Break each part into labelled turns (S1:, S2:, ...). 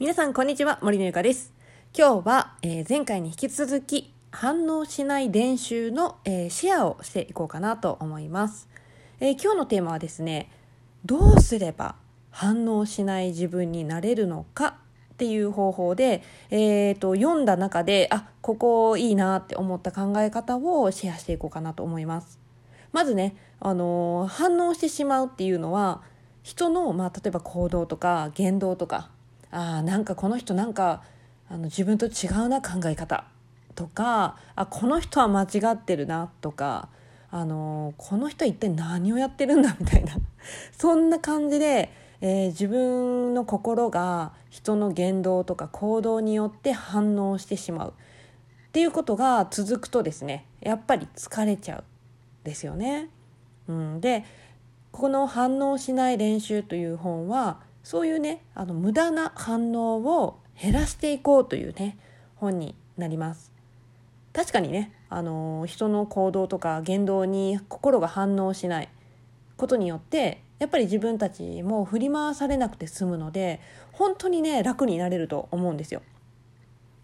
S1: 皆さんこんにちは森のゆかです。今日は、えー前回に引き続き反応しない練習の、えーシェアをしていこうかなと思います、えー今日のテーマはですねどうすれば反応しない自分になれるのかっていう方法で、えー、と読んだ中であここいいなって思った考え方をシェアしていこうかなと思います。まずね、あのー反応してしまうっていうのは人の、まあ、例えば行動とか言動とかあなんかこの人なんかあの自分と違うな考え方とかあこの人は間違ってるなとか、あのこの人一体何をやってるんだ？みたいな。そんな感じで、えー自分の心が人の言動とか行動によって反応してしまう。っていうことが続くとですねやっぱり疲れちゃうですよね。うん、でこの「反応しない練習」という本はそういうねあの無駄な反応を減らしていこうというね本になります。確かにね、あの人の行動とか言動に心が反応しないことによってやっぱり自分たちも振り回されなくて済むので本当にね楽になれると思うんですよ。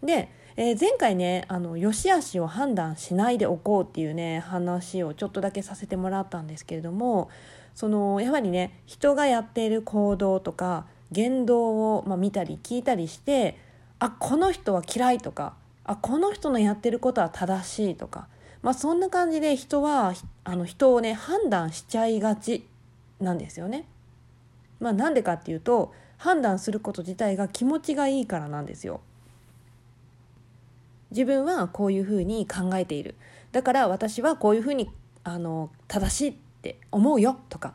S1: で、えー前回ねあの良し悪しを判断しないでおこうっていうね話をちょっとだけさせてもらったんですけれどもそのやはりね人がやっている行動とか言動を、まあ、見たり聞いたりしてあこの人は嫌いとかあこの人のやってることは正しいとか、まあ、そんな感じで人はあの人をね判断しちゃいがちなんですよね。まあ、なんでかっていうと判断すること自体が気持ちがいいからなんですよ。自分はこういうふうに考えているだから私はこういうふうにあの正しいっって思うよとか、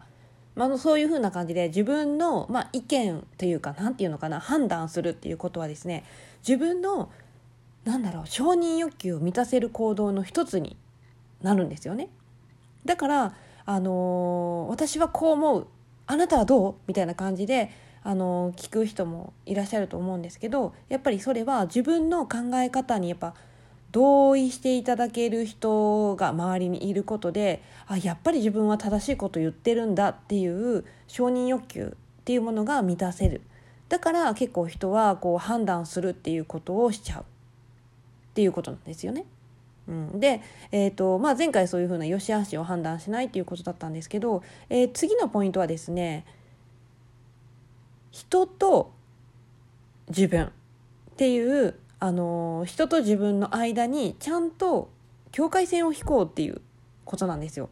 S1: まあの、そういうふうな感じで自分の、まあ、意見というか何て言うのかな判断するっていうことはですね自分のなんだろう承認欲求を満たせる行動の一つになるんですよね。だから、あのー私はこう思う。あなたはどう？みたいな感じで、あのー聞く人もいらっしゃると思うんですけどやっぱりそれは自分の考え方にやっぱ同意していただける人が周りにいることであやっぱり自分は正しいこと言ってるんだっていう承認欲求っていうものが満たせるだから結構人はこう判断するっていうことをしちゃうっていうことなんですよね。うん、で、えーとまあ、前回そういうふうな良し悪しを判断しないっていうことだったんですけど、えー次のポイントはですね人と自分っていう、あの人と自分の間にちゃんと境界線を引こうっていうことなんですよ。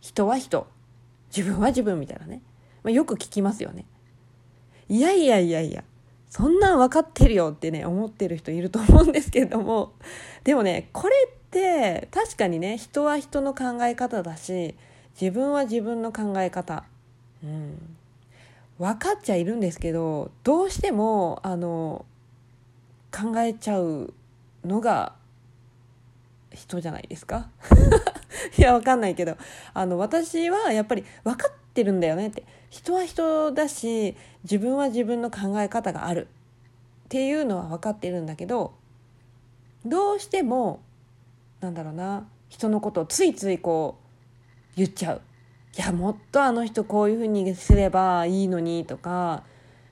S1: 人は人。自分は自分みたいなね、まあ、よく聞きますよね。いやいやいやいや。そんなん分かってるよってね思ってる人いると思うんですけれども。でもねこれって確かにね人は人の考え方だし自分は自分の考え方、うん、分かっちゃいるんですけどどうしてもあの考えちゃうのが人じゃないですか？いやわかんないけど。あの私はやっぱり分かってるんだよねって。人は人だし自分は自分の考え方がある。っていうのは分かってるんだけどどうしてもなんだろうな人のことをついついこう言っちゃう。いやもっとあの人こういうふうにすればいいのにとか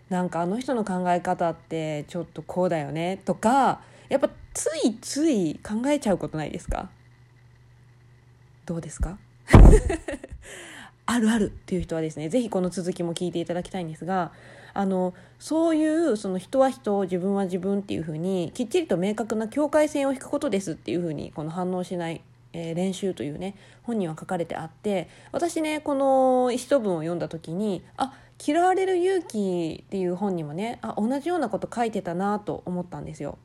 S1: なんかあの人の考え方ってちょっとこうだよねとかやっぱついつい考えちゃうことないですか？どうですか？あるあるっていう人はですねぜひこの続きも聞いていただきたいんですがあのそういうその人は人自分は自分っていうふうにきっちりと明確な境界線を引くことですっていうふうにこの反応しない、え練習というね本には書かれてあって私ねこの一文を読んだ時にあ嫌われる勇気っていう本にもねあ同じようなこと書いてたなと思ったんですよ。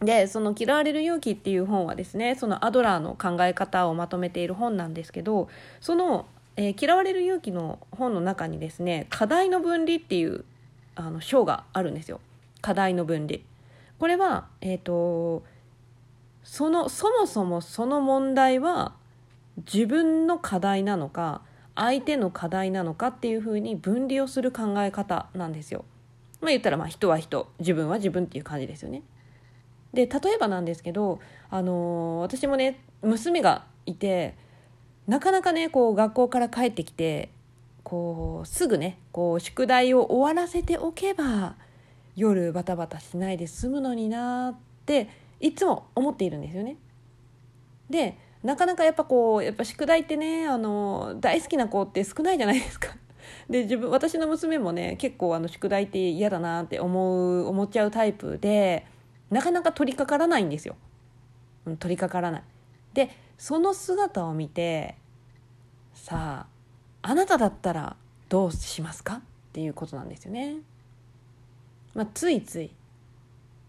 S1: でその「嫌われる勇気」っていう本はですねそのアドラーの考え方をまとめている本なんですけどその、えー嫌われる勇気」の本の中にですね課題の分離っていうあの章があるんですよ課題の分離。これは、えー、とそのそもそもその問題は自分の課題なのか相手の課題なのかっていうふうに分離をする考え方なんですよ。まあ言ったらまあ人は人自分は自分っていう感じですよね。で例えばなんですけど、あのー私もね娘がいてなかなかねこう学校から帰ってきてこうすぐねこう宿題を終わらせておけば夜バタバタしないで済むのになっていつも思っているんですよね。でなかなかやっぱこうやっぱ宿題ってねあの大好きな子って少ないじゃないですか。で自分私の娘もね結構あの宿題って嫌だなって思う思っちゃうタイプでなかなか取り掛からないんですよ。取り掛からない。でその姿を見てさああなただったらどうしますか？っていうことなんですよね。まあ、ついつい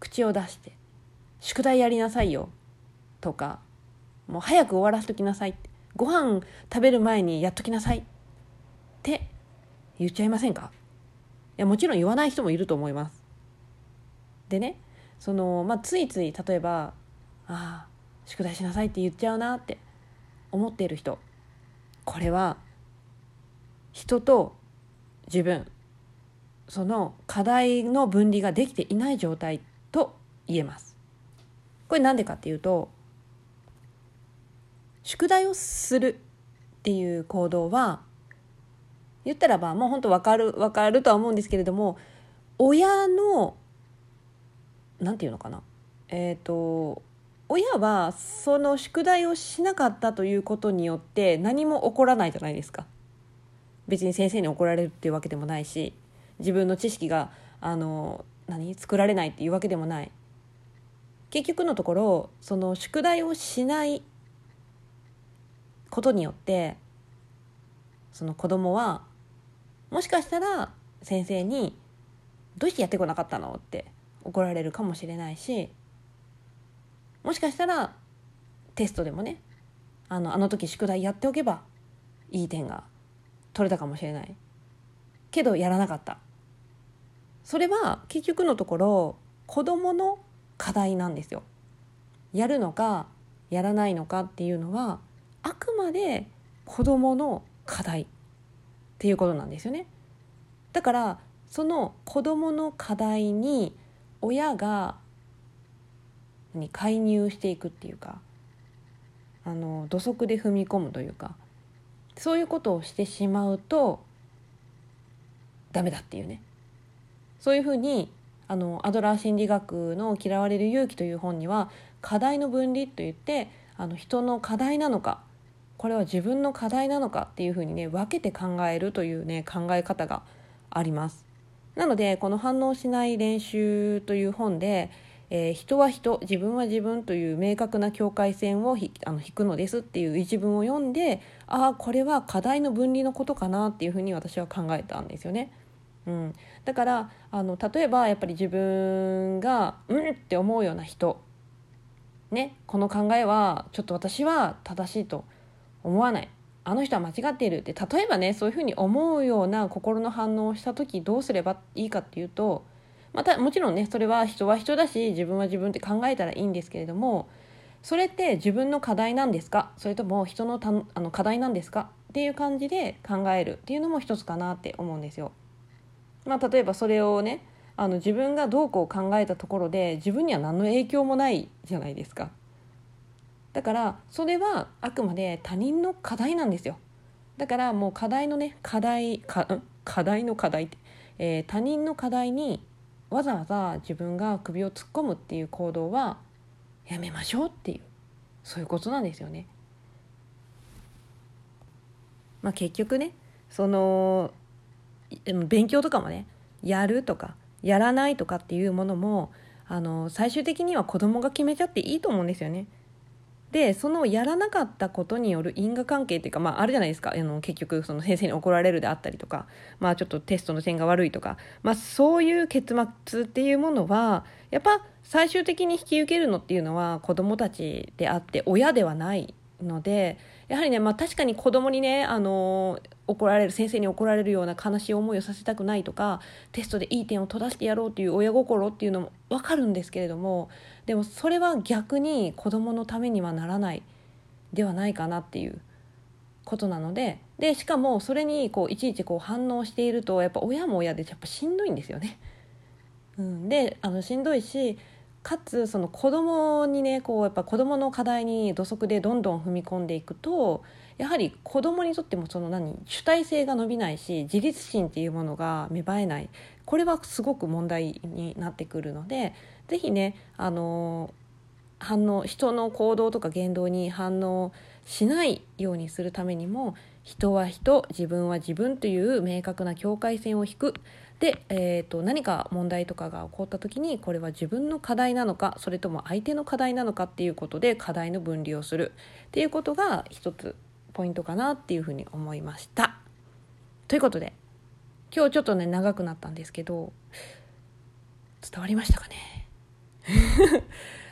S1: 口を出して「宿題やりなさいよ」とか「もう早く終わらせときなさい」ご飯食べる前にやっときなさい」って言っちゃいませんか？いやもちろん言わない人もいると思います。でねその、まあ、ついつい例えば「ああ宿題しなさい」って言っちゃうなって思っている人これは人と自分その課題の分離ができていない状態と言えます。これなんでかっていうと宿題をするっていう行動は言ったらばもう本当わかるわかるとは思うんですけれども親のなんていうのかな。えっ、ー、と親はその宿題をしなかったということによって何も起こらないじゃないですか。別に先生に怒られるっていうわけでもないし自分の知識があの何？作られないっていうわけでもない。結局のところその宿題をしないことによってその子供はもしかしたら先生に「どうしてやってこなかったの?」って怒られるかもしれないしもしかしたらテストでもねあのあの時宿題やっておけばいい点が取れたかもしれないけどやらなかったそれは結局のところ子どもの課題なんですよ。やるのかやらないのかっていうのはあくまで子どもの課題っていうことなんですよね。だからその子どもの課題に親が介入していくっていうかあの土足で踏み込むというかそういうことをしてしまうとダメだっていうねそういうふうにあのアドラー心理学の「嫌われる勇気」という本には課題の分離といってあの人の課題なのかこれは自分の課題なのかっていうふうにね分けて考えるというね考え方があります。なのでこの「反応しない練習」という本でえー、人は人自分は自分という明確な境界線をあの引くのですっていう一文を読んでああこれは課題の分離のことかなっていうふうに私は考えたんですよね。うん、だからあの例えばやっぱり自分がうんって思うような人、ね、この考えはちょっと私は正しいと思わないあの人は間違っているって例えばねそういうふうに思うような心の反応をした時どうすればいいかっていうとまたもちろんねそれは人は人だし自分は自分って考えたらいいんですけれどもそれって自分の課題なんですか？それとも人のたあの課題なんですか？っていう感じで考えるっていうのも一つかなって思うんですよ。まあ、例えばそれをねあの自分がどうこう考えたところで自分には何の影響もないじゃないですか。だからそれはあくまで他人の課題なんですよ。だからもう課題のね課題課題の課題って、えー、他人の課題にわざわざ自分が首を突っ込むっていう行動はやめましょうっていうそういうことなんですよね。まあ、結局ねその勉強とかもねやるとかやらないとかっていうものもあの最終的には子供が決めちゃっていいと思うんですよね。でそのやらなかったことによる因果関係っていうか、まあ、あるじゃないですか。あの結局その先生に怒られるであったりとか、まあ、ちょっとテストの点が悪いとか、まあ、そういう結末っていうものはやっぱ最終的に引き受けるのっていうのは子どもたちであって親ではないのでやはりね、まあ、確かに子供にねあの怒られる先生に怒られるような悲しい思いをさせたくないとかテストでいい点を取らせてやろうという親心っていうのも分かるんですけれどもでもそれは逆に子どものためにはならないではないかなっていうことなのででしかもそれにこういちいちこう反応しているとやっぱ親も親でやっぱしんどいんですよね。うん、であのしんどいしかつその子供にねこうやっぱ子供の課題に土足でどんどん踏み込んでいくとやはり子供にとってもその何主体性が伸びないし自立心っていうものが芽生えない。これはすごく問題になってくるので是非ねあの反応人の行動とか言動に反応しないようにするためにも人は人自分は自分という明確な境界線を引く。で、えーと、何か問題とかが起こった時にこれは自分の課題なのかそれとも相手の課題なのかっていうことで課題の分離をする。っていうことが一つポイントかなっていうふうに思いました。ということで今日ちょっとね長くなったんですけど伝わりましたかね？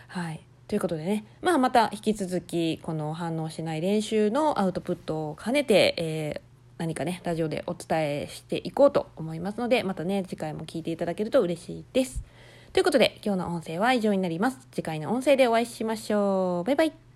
S1: はい。ということでね、まあ、また引き続きこの反応しない練習のアウトプットを兼ねて、えー何かねラジオでお伝えしていこうと思いますのでまたね次回も聞いていただけると嬉しいです。ということで今日の音声は以上になります。次回の音声でお会いしましょう。バイバイ。